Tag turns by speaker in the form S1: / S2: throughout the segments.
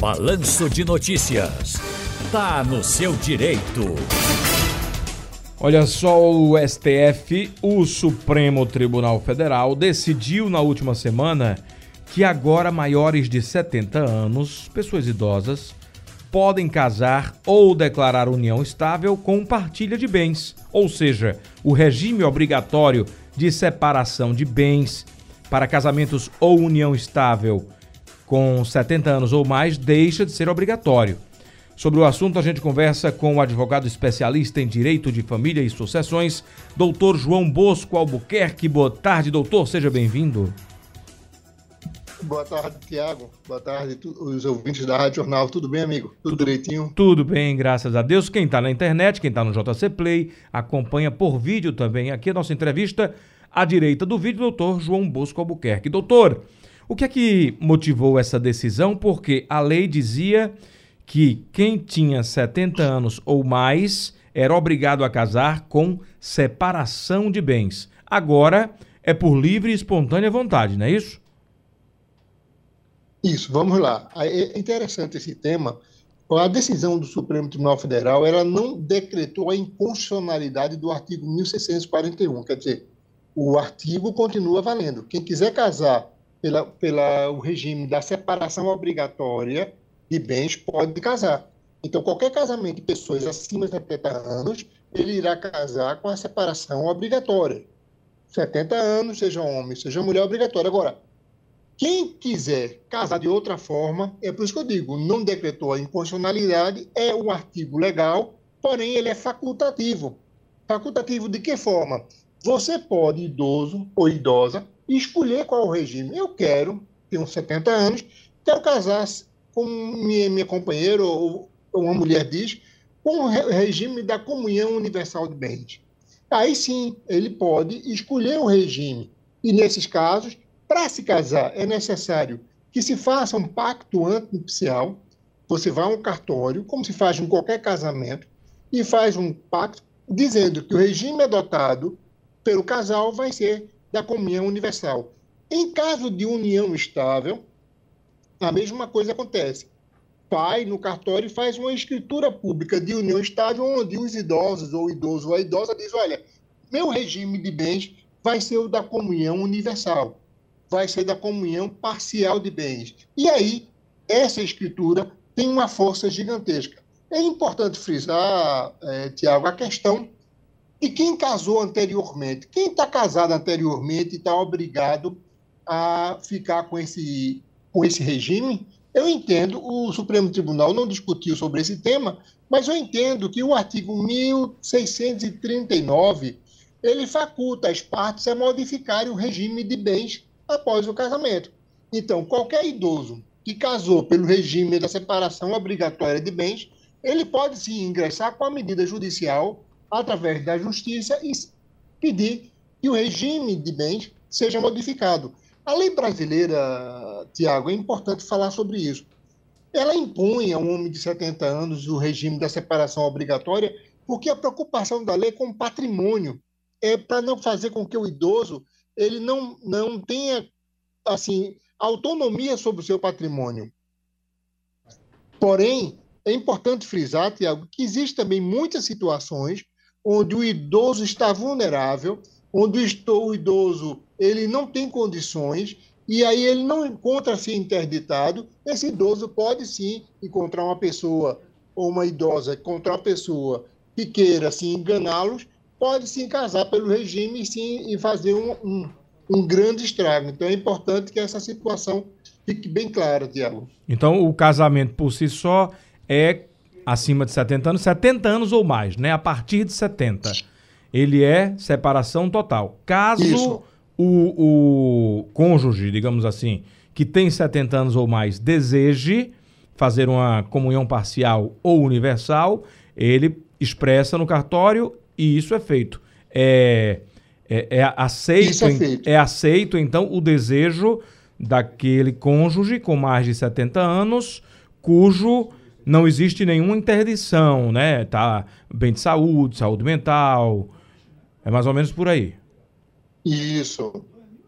S1: Balanço de Notícias. Tá no seu direito.
S2: Olha só, o STF, o Supremo Tribunal Federal, decidiu na última semana que agora maiores de 70 anos, pessoas idosas, podem casar ou declarar união estável com partilha de bens, ou seja, o regime obrigatório de separação de bens para casamentos ou união estável com 70 anos ou mais deixa de ser obrigatório. Sobre o assunto, a gente conversa com o advogado especialista em direito de família e sucessões, doutor João Bosco Albuquerque. Boa tarde, doutor, seja bem-vindo.
S3: Boa tarde, Tiago. Boa tarde, os ouvintes da Rádio Jornal. Tudo bem, amigo? Tudo direitinho?
S2: Tudo bem, graças a Deus. Quem está na internet, quem está no JC Play, acompanha por vídeo também aqui a nossa entrevista. À direita do vídeo, doutor João Bosco Albuquerque. Doutor, o que é que motivou essa decisão? Porque a lei dizia que quem tinha 70 anos ou mais era obrigado a casar com separação de bens. Agora é por livre e espontânea vontade, não é isso?
S3: Isso, vamos lá. É interessante esse tema. A decisão do Supremo Tribunal Federal ela não decretou a inconstitucionalidade do artigo 1641. Quer dizer, o artigo continua valendo. Quem quiser casar pela, pela o regime da separação obrigatória de bens pode casar. Então, qualquer casamento de pessoas acima de 70 anos, ele irá casar com a separação obrigatória. 70 anos, seja homem, seja mulher, obrigatória. Agora, quem quiser casar de outra forma, é por isso que eu digo, não decretou a inconstitucionalidade, é um artigo legal, porém ele é facultativo. Facultativo de que forma? Você pode, idoso ou idosa, escolher qual o regime. Eu quero, tenho 70 anos, quero casar com minha, minha companheira ou, ou uma mulher diz, com o regime da comunhão universal de bens. Aí sim, ele pode escolher o regime. E nesses casos, para se casar, é necessário que se faça um pacto antinupcial. Você vai a um cartório, como se faz em qualquer casamento, e faz um pacto dizendo que o regime adotado pelo casal vai ser da comunhão universal. Em caso de união estável, a mesma coisa acontece. Pai, no cartório, faz uma escritura pública de união estável, onde os idosos ou idoso ou a idosa diz: olha, meu regime de bens vai ser o da comunhão universal vai ser da comunhão parcial de bens. E aí, essa escritura tem uma força gigantesca. É importante frisar, é, Tiago, a questão de quem casou anteriormente. Quem está casado anteriormente está obrigado a ficar com esse, com esse regime. Eu entendo, o Supremo Tribunal não discutiu sobre esse tema, mas eu entendo que o artigo 1639 ele faculta as partes a modificarem o regime de bens após o casamento. Então, qualquer idoso que casou pelo regime da separação obrigatória de bens, ele pode sim ingressar com a medida judicial através da justiça e pedir que o regime de bens seja modificado. A lei brasileira, Tiago, é importante falar sobre isso. Ela impõe a um homem de 70 anos o regime da separação obrigatória porque a preocupação da lei com o patrimônio é para não fazer com que o idoso ele não, não tenha assim autonomia sobre o seu patrimônio. Porém, é importante frisar, Tiago, que existem também muitas situações onde o idoso está vulnerável, onde o idoso ele não tem condições e aí ele não encontra-se interditado, esse idoso pode sim encontrar uma pessoa ou uma idosa, encontrar uma pessoa que queira assim enganá-los pode se casar pelo regime sim, e fazer um, um, um grande estrago. Então é importante que essa situação fique bem clara, Tiago.
S2: Então o casamento por si só é acima de 70 anos, 70 anos ou mais, né? A partir de 70. Ele é separação total. Caso o, o cônjuge, digamos assim, que tem 70 anos ou mais, deseje fazer uma comunhão parcial ou universal, ele expressa no cartório e isso é feito. É, é, é aceito, é, feito. é aceito, então, o desejo daquele cônjuge com mais de 70 anos, cujo não existe nenhuma interdição, né? Tá bem de saúde, saúde mental, é mais ou menos por aí.
S3: Isso,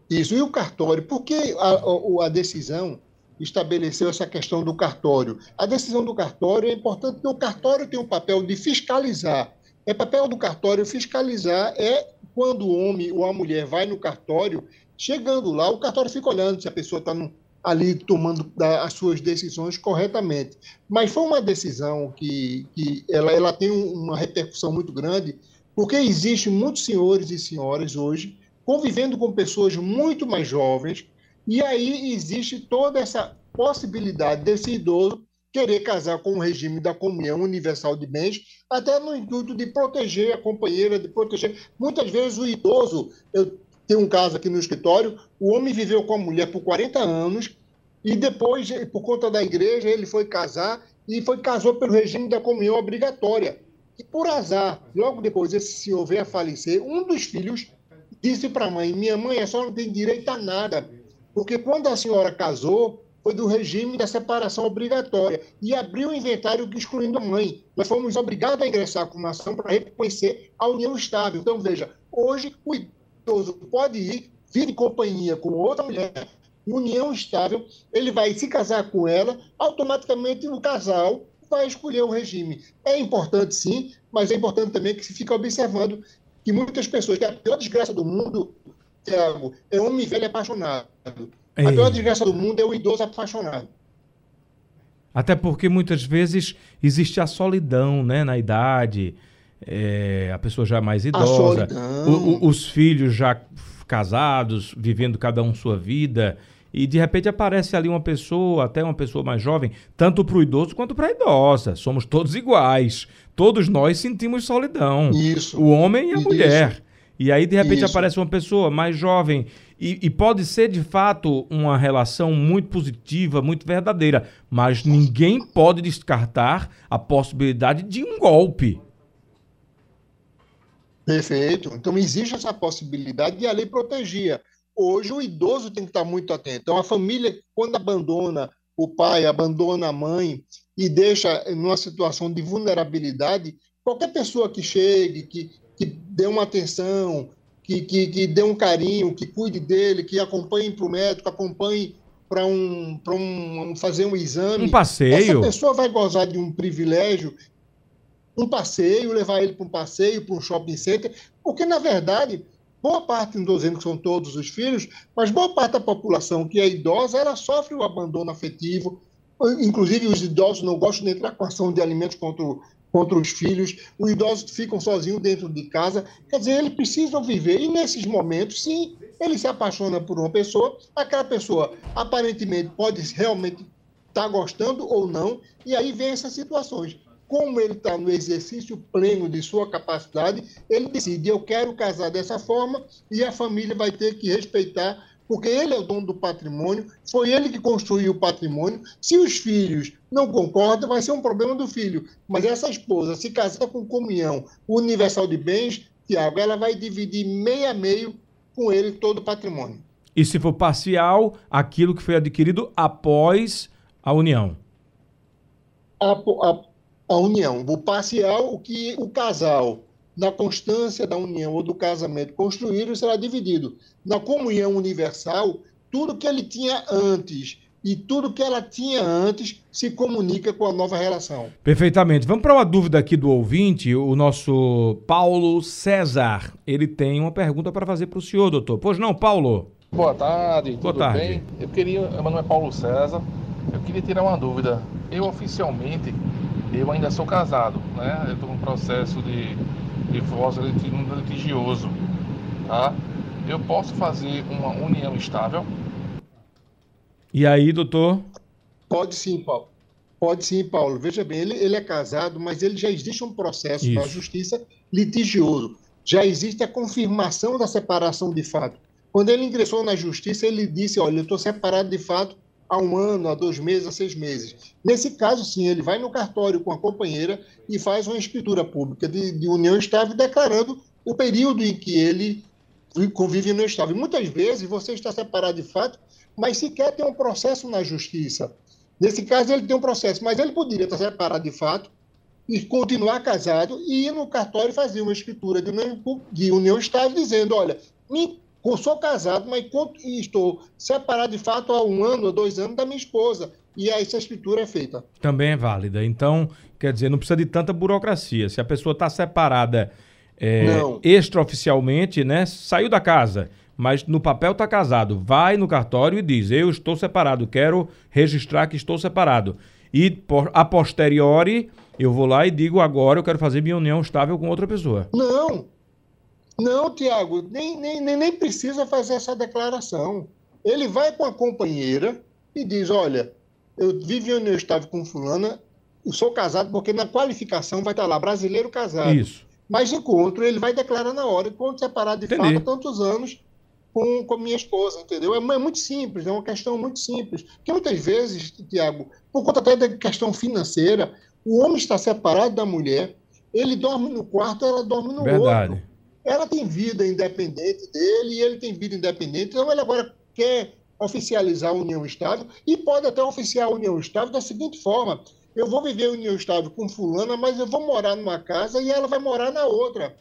S3: isso. E o cartório, porque a, a, a decisão estabeleceu essa questão do cartório. A decisão do cartório é importante porque o cartório tem um papel de fiscalizar. É papel do cartório fiscalizar é quando o homem ou a mulher vai no cartório, chegando lá, o cartório fica olhando se a pessoa está ali tomando as suas decisões corretamente. Mas foi uma decisão que, que ela, ela tem uma repercussão muito grande, porque existem muitos senhores e senhoras hoje convivendo com pessoas muito mais jovens, e aí existe toda essa possibilidade desse idoso querer casar com o regime da comunhão universal de bens, até no intuito de proteger a companheira, de proteger. Muitas vezes o idoso, eu tenho um caso aqui no escritório, o homem viveu com a mulher por 40 anos e depois, por conta da igreja, ele foi casar e foi casou pelo regime da comunhão obrigatória. E por azar, logo depois esse senhor veio a falecer, um dos filhos disse para a mãe: Minha mãe, a senhora não tem direito a nada, porque quando a senhora casou, foi do regime da separação obrigatória e abriu o inventário excluindo a mãe. Nós fomos obrigados a ingressar com uma ação para reconhecer a união estável. Então, veja, hoje o idoso pode ir, vir em companhia com outra mulher, união estável, ele vai se casar com ela, automaticamente o casal vai escolher o regime. É importante, sim, mas é importante também que se fique observando que muitas pessoas, que a pior desgraça do mundo, Tiago, é homem velho apaixonado. Ei. A pior desgraça do mundo é o idoso apaixonado.
S2: Até porque muitas vezes existe a solidão né, na idade, é, a pessoa já mais idosa, o, o, os filhos já casados, vivendo cada um sua vida, e de repente aparece ali uma pessoa, até uma pessoa mais jovem, tanto para o idoso quanto para a idosa. Somos todos iguais. Todos nós sentimos solidão.
S3: Isso.
S2: O homem e a Isso. mulher. E aí, de repente, Isso. aparece uma pessoa mais jovem. E, e, pode ser, de fato, uma relação muito positiva, muito verdadeira. Mas ninguém pode descartar a possibilidade de um golpe.
S3: Perfeito. Então, existe essa possibilidade e a lei protegia. Hoje, o idoso tem que estar muito atento. Então, a família, quando abandona o pai, abandona a mãe e deixa numa situação de vulnerabilidade, qualquer pessoa que chegue, que, que dê uma atenção, que, que, que dê um carinho, que cuide dele, que acompanhe para o médico, acompanhe para um, um, fazer um exame.
S2: Um passeio.
S3: Essa pessoa vai gozar de um privilégio, um passeio, levar ele para um passeio, para um shopping center, porque, na verdade, boa parte, não estou dizendo que são todos os filhos, mas boa parte da população que é idosa, ela sofre o abandono afetivo, inclusive os idosos não gostam de entrar com ação de alimentos contra contra os filhos, os idosos ficam sozinhos dentro de casa. Quer dizer, eles precisam viver. E nesses momentos, sim, ele se apaixona por uma pessoa, aquela pessoa aparentemente pode realmente estar tá gostando ou não, e aí vem essas situações. Como ele está no exercício pleno de sua capacidade, ele decide: eu quero casar dessa forma, e a família vai ter que respeitar porque ele é o dono do patrimônio, foi ele que construiu o patrimônio. Se os filhos não concordam, vai ser um problema do filho. Mas essa esposa, se casar com comunhão universal de bens, Tiago, ela vai dividir meio a meio com ele todo o patrimônio.
S2: E se for parcial, aquilo que foi adquirido após a união?
S3: A, a, a união. O parcial, o que o casal na constância da união ou do casamento construído será dividido. Na comunhão universal, tudo que ele tinha antes e tudo que ela tinha antes se comunica com a nova relação.
S2: Perfeitamente. Vamos para uma dúvida aqui do ouvinte, o nosso Paulo César. Ele tem uma pergunta para fazer para o senhor, doutor. Pois não, Paulo?
S4: Boa tarde, Boa tudo tarde. bem? Eu queria, meu nome é Paulo César, eu queria tirar uma dúvida. Eu oficialmente, eu ainda sou casado, né? Eu estou no processo de divórcio litigioso, tá? Eu posso fazer uma união estável?
S2: E aí, doutor?
S3: Pode sim, Paulo. Pode sim, Paulo. Veja bem, ele, ele é casado, mas ele já existe um processo Isso. na justiça litigioso. Já existe a confirmação da separação de fato. Quando ele ingressou na justiça, ele disse: Olha, eu estou separado de fato há um ano, há dois meses, há seis meses. Nesse caso, sim, ele vai no cartório com a companheira e faz uma escritura pública de, de união estável, declarando o período em que ele convive no estável. Muitas vezes você está separado de fato, mas sequer tem um processo na justiça. Nesse caso, ele tem um processo, mas ele poderia estar separado de fato e continuar casado e ir no cartório fazer uma escritura de união, de união estável, dizendo: olha, me sou casado, mas estou separado de fato há um ano ou dois anos da minha esposa. E aí essa escritura é feita.
S2: Também é válida. Então, quer dizer, não precisa de tanta burocracia. Se a pessoa está separada é, extraoficialmente, né? Saiu da casa, mas no papel está casado, vai no cartório e diz: Eu estou separado, quero registrar que estou separado. E por, a posteriori, eu vou lá e digo: Agora eu quero fazer minha união estável com outra pessoa.
S3: Não, não, Tiago, nem, nem, nem, nem precisa fazer essa declaração. Ele vai com a companheira e diz: Olha, eu vivo em união estável com fulana, eu sou casado porque na qualificação vai estar lá, brasileiro casado.
S2: Isso.
S3: Mas encontro, ele vai declarar na hora, encontro separado de fato há tantos anos com, com minha esposa, entendeu? É, é, muito simples, é uma questão muito simples. Porque muitas vezes, Tiago, por conta até da questão financeira, o homem está separado da mulher, ele dorme no quarto, ela dorme no Verdade. outro. Ela tem vida independente dele e ele tem vida independente, então ele agora quer oficializar a união estável e pode até oficiar a união estável da seguinte forma: eu vou viver a união estável com fulana, mas eu vou morar numa casa e ela vai morar na outra.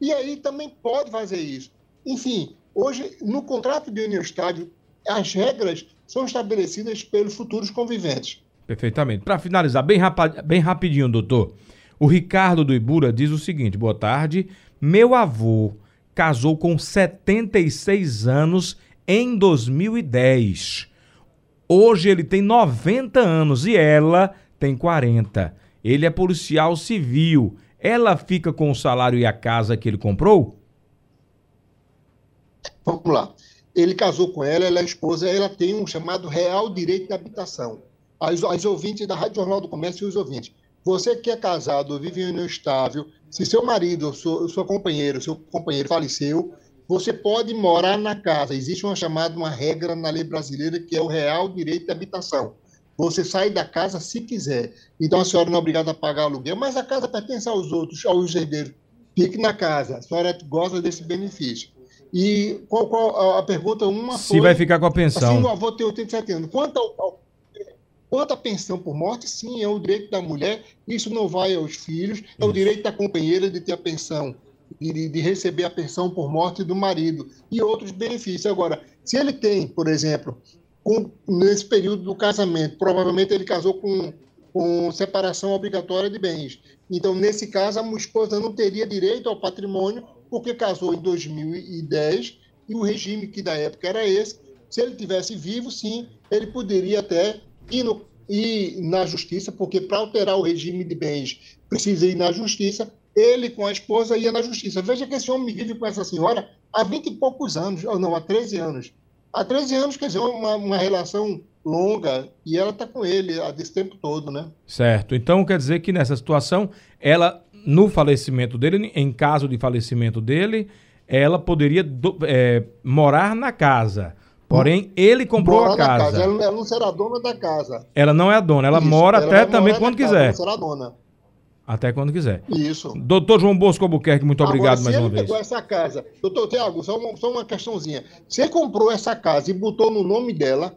S3: E aí também pode fazer isso. Enfim, hoje no contrato de união estável as regras são estabelecidas pelos futuros conviventes.
S2: Perfeitamente. Para finalizar, bem, bem rapidinho, doutor. O Ricardo do Ibura diz o seguinte: boa tarde. Meu avô casou com 76 anos em 2010. Hoje ele tem 90 anos e ela tem 40. Ele é policial civil. Ela fica com o salário e a casa que ele comprou?
S3: Vamos lá. Ele casou com ela, ela é esposa, ela tem um chamado Real Direito de Habitação. As, as ouvintes da Rádio Jornal do Comércio e os ouvintes. Você que é casado, vive em união estável, se seu marido, seu, seu companheiro, seu companheiro faleceu, você pode morar na casa. Existe uma chamada, uma regra na lei brasileira que é o real direito de habitação. Você sai da casa se quiser. Então a senhora não é obrigada a pagar aluguel, mas a casa pertence aos outros, aos herdeiros. Fique na casa. A senhora gosta desse benefício. E qual, qual a pergunta uma
S2: Se foi, vai ficar com a pensão. Assim,
S3: o avô tem 87 anos. Quanto ao, ao Quanto à pensão por morte, sim, é o direito da mulher, isso não vai aos filhos, é o direito da companheira de ter a pensão, de, de receber a pensão por morte do marido e outros benefícios. Agora, se ele tem, por exemplo, com, nesse período do casamento, provavelmente ele casou com, com separação obrigatória de bens. Então, nesse caso, a esposa não teria direito ao patrimônio, porque casou em 2010 e o regime que da época era esse. Se ele tivesse vivo, sim, ele poderia até ir, no, ir na justiça, porque para alterar o regime de bens precisa ir na justiça. Ele com a esposa ia na justiça. Veja que esse homem vive com essa senhora há 20 e poucos anos, ou não, há 13 anos. Há 13 anos, quer dizer, uma, uma relação longa e ela está com ele há desse tempo todo, né?
S2: Certo. Então quer dizer que nessa situação, ela, no falecimento dele, em caso de falecimento dele, ela poderia do, é, morar na casa. Porém, ele comprou mora a casa. casa.
S3: Ela, ela, não será dona da casa.
S2: Ela não é a dona, ela Isso, mora ela até também quando quiser. Casa,
S3: não será dona.
S2: Até quando quiser.
S3: Isso.
S2: Doutor João Bosco Albuquerque, muito Agora, obrigado mais uma vez.
S3: Se ele pegou essa casa, doutor Tiago, só uma, só uma questãozinha. Ele comprou essa casa e botou no nome dela,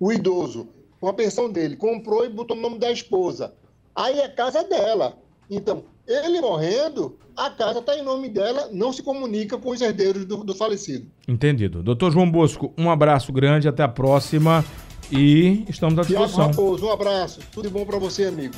S3: o idoso, com a pensão dele, comprou e botou no nome da esposa, aí a casa é dela. Então, ele morrendo, a casa está em nome dela, não se comunica com os herdeiros do, do falecido.
S2: Entendido. Doutor João Bosco, um abraço grande, até a próxima e estamos à disposição.
S3: Raposo, um abraço, tudo bom para você, amigo.